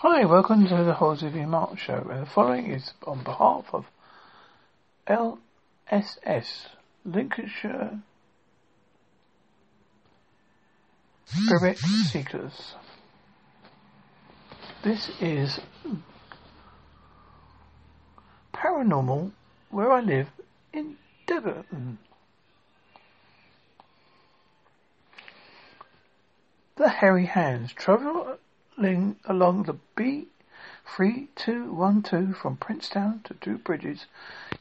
Hi, welcome to the Horsey Mark Show. And the following is on behalf of LSS, Lincolnshire Spirit Seekers. This is paranormal where I live in Devon. The hairy hands travel along the B3212 from Princetown to Two Bridges,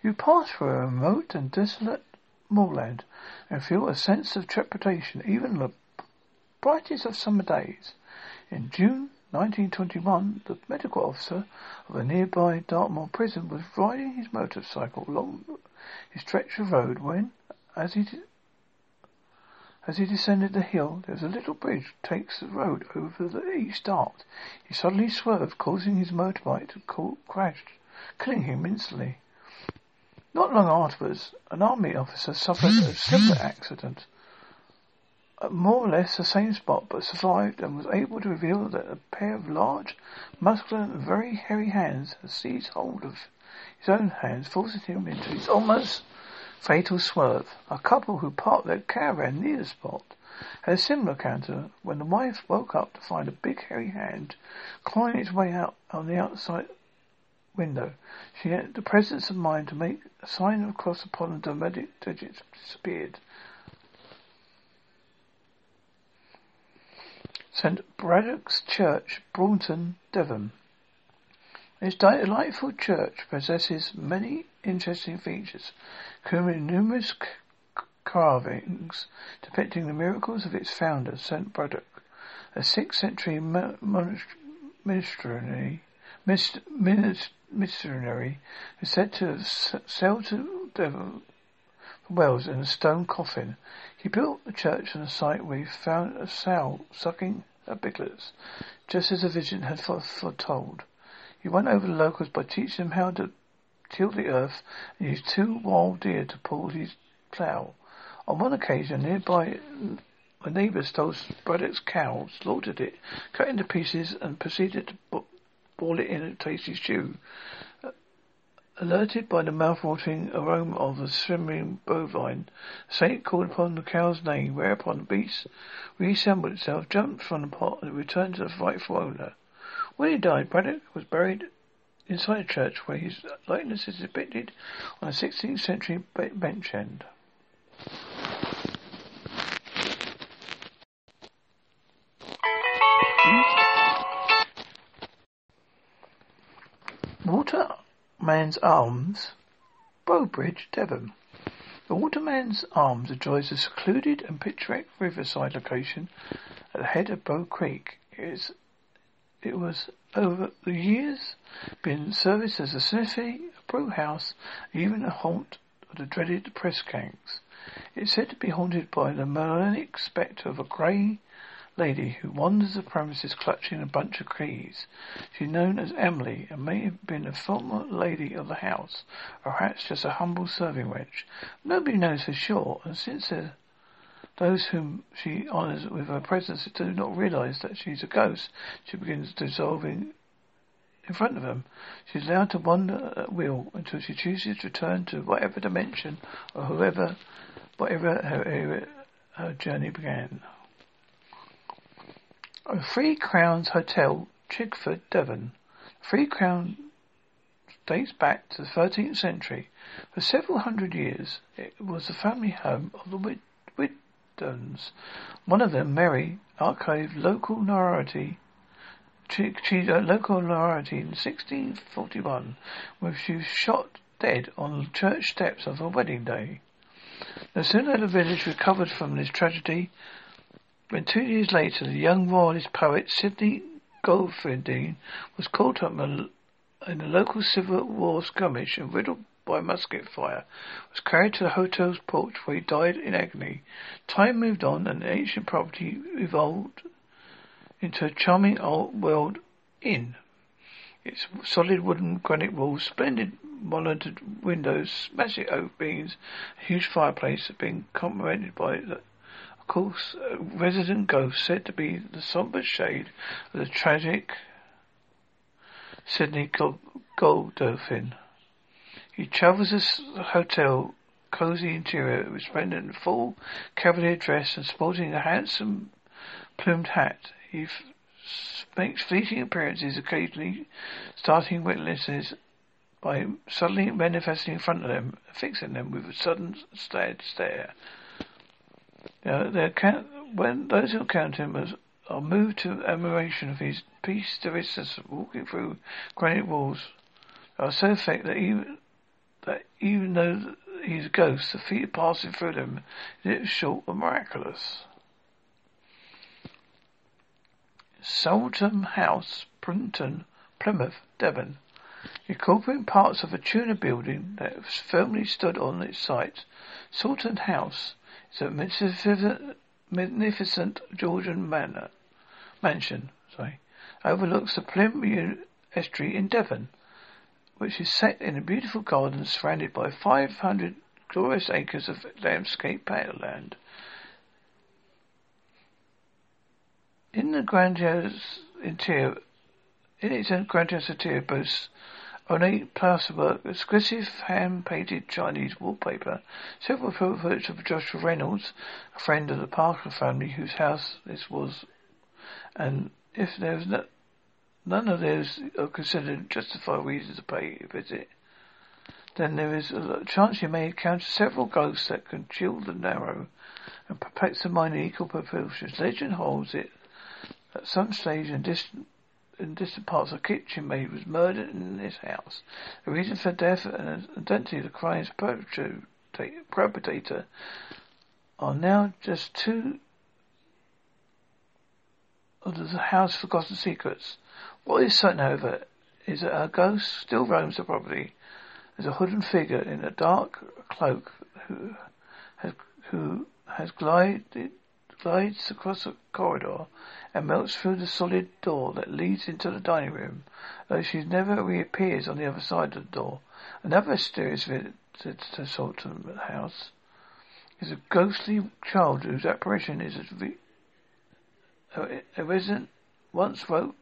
you pass through a remote and desolate moorland and feel a sense of trepidation even in the brightest of summer days. In June 1921, the medical officer of a nearby Dartmoor prison was riding his motorcycle along his stretch of road when, as he as he descended the hill, there was a little bridge that takes the road over the East Dart. He suddenly swerved, causing his motorbike to crash, killing him instantly. Not long afterwards, an army officer suffered a similar accident at more or less the same spot, but survived and was able to reveal that a pair of large, muscular, and very hairy hands had seized hold of his own hands, forcing him into his almost fatal swerve. A couple who parked their caravan near the spot had a similar encounter when the wife woke up to find a big hairy hand clawing its way out on the outside window. She had the presence of mind to make a sign of cross upon the domestic digits disappeared. St. Brannock's Church, Braunton, Devon. This delightful church possesses many interesting features, including numerous carvings depicting the miracles of its founder, St. Brannock, a 6th century missionary, missionary who is said to have sailed to Devon Wales in a stone coffin. He built the church on a site where he found a sow sucking her piglets, just as the vision had foretold. He won over the locals by teaching them how to till the earth and used two wild deer to pull his plough. On one occasion, nearby, a neighbour stole Brannock's cow, slaughtered it, cut it into pieces, and proceeded to boil it in a tasty stew. Alerted by the mouth-watering aroma of the simmering bovine, saint called upon the cow's name, whereupon the beast reassembled itself, jumped from the pot, and returned to the rightful owner. When he died, Brannock was buried inside a church where his likeness is depicted on a 16th century bench end. Waterman's Arms, Bowbridge, Devon. The Waterman's Arms enjoys a secluded and picturesque riverside location at the head of Bow Creek. It is it was over the years been serviced as a smithy, a brew house, even a haunt of the dreaded press gangs. It's said to be haunted by the malign spectre of a grey lady who wanders the premises clutching a bunch of keys. She's known as Emily and may have been a former lady of the house, or perhaps just a humble serving wench. Nobody knows for sure, and since there those whom she honours with her presence do not realize that she's a ghost. She begins dissolving in front of them. She's allowed to wander at will until she chooses to return to whatever dimension or whoever, whatever her, her journey began. Three Crowns Hotel, Chagford, Devon. Three Crowns dates back to the 13th century. For several hundred years, it was the family home of the Whit- one of them, Mary, archived local minority a uh, local minority in 1641 when she was shot dead on the church steps of her wedding day. No sooner had the village recovered from this tragedy when two years later the young royalist poet Sidney Godolphin was caught up in a local civil war skirmish and riddled by musket fire, was carried to the hotel's porch where he died in agony. Time moved on and the ancient property evolved into a charming old world inn. Its solid wooden granite walls, splendid monitored windows, massive oak beams, huge fireplace have been complemented by the of course, a resident ghost said to be the somber shade of the tragic Sidney Godolphin. He travels this hotel cozy interior, resplendent in full cavalier dress and sporting a handsome plumed hat. He f- makes fleeting appearances occasionally, starting witnesses by suddenly manifesting in front of them, fixing them with a sudden stare. stare. Now, when those who count him as are moved to admiration of his piece de resistance walking through granite walls are so thick that even that even though he's a ghost, the feet passing through them is short of miraculous. Saltram House, Brinton, Plymouth, Devon. Incorporating parts of a Tudor building that firmly stood on its site, Saltram House is a magnificent, magnificent Georgian manor, mansion, sorry, overlooks the Plymouth estuary in Devon, which is set in a beautiful garden surrounded by 500 glorious acres of landscape land. In the grandiose interior, in its grandiose interior boasts ornate plasterwork, exquisite hand-painted Chinese wallpaper, several photos of Joshua Reynolds, a friend of the Parker family whose house this was, and if there was no, none of those are considered justified reasons to pay a visit, then there is a chance you may encounter several ghosts that can chill the narrow and perplex the mind in equal proportions. Legend holds it at some stage in distant, in distant parts a kitchen maid was murdered in this house. The reason for death and identity of the crime's perpetrator are now just two of the house's forgotten secrets. What is certain, however, is that a ghost still roams the property. There's a hooded figure in a dark cloak who has, who has glided glides across the corridor and melts through the solid door that leads into the dining room, though she never reappears on the other side of the door. Another mysterious visit to Saltram House is a ghostly child whose apparition is a, a resident once wrote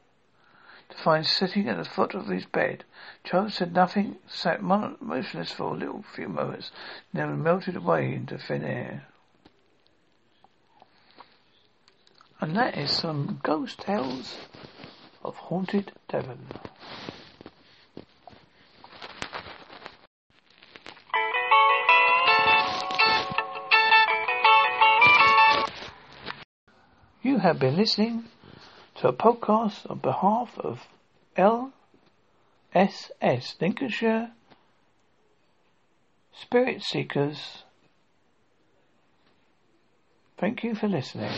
to find sitting at the foot of his bed. Charles said nothing, sat motionless for a little few moments, then melted away into thin air. And that is some ghost tales of haunted Devon. You have been listening to a podcast on behalf of LSS Lincolnshire Spirit Seekers. Thank you for listening.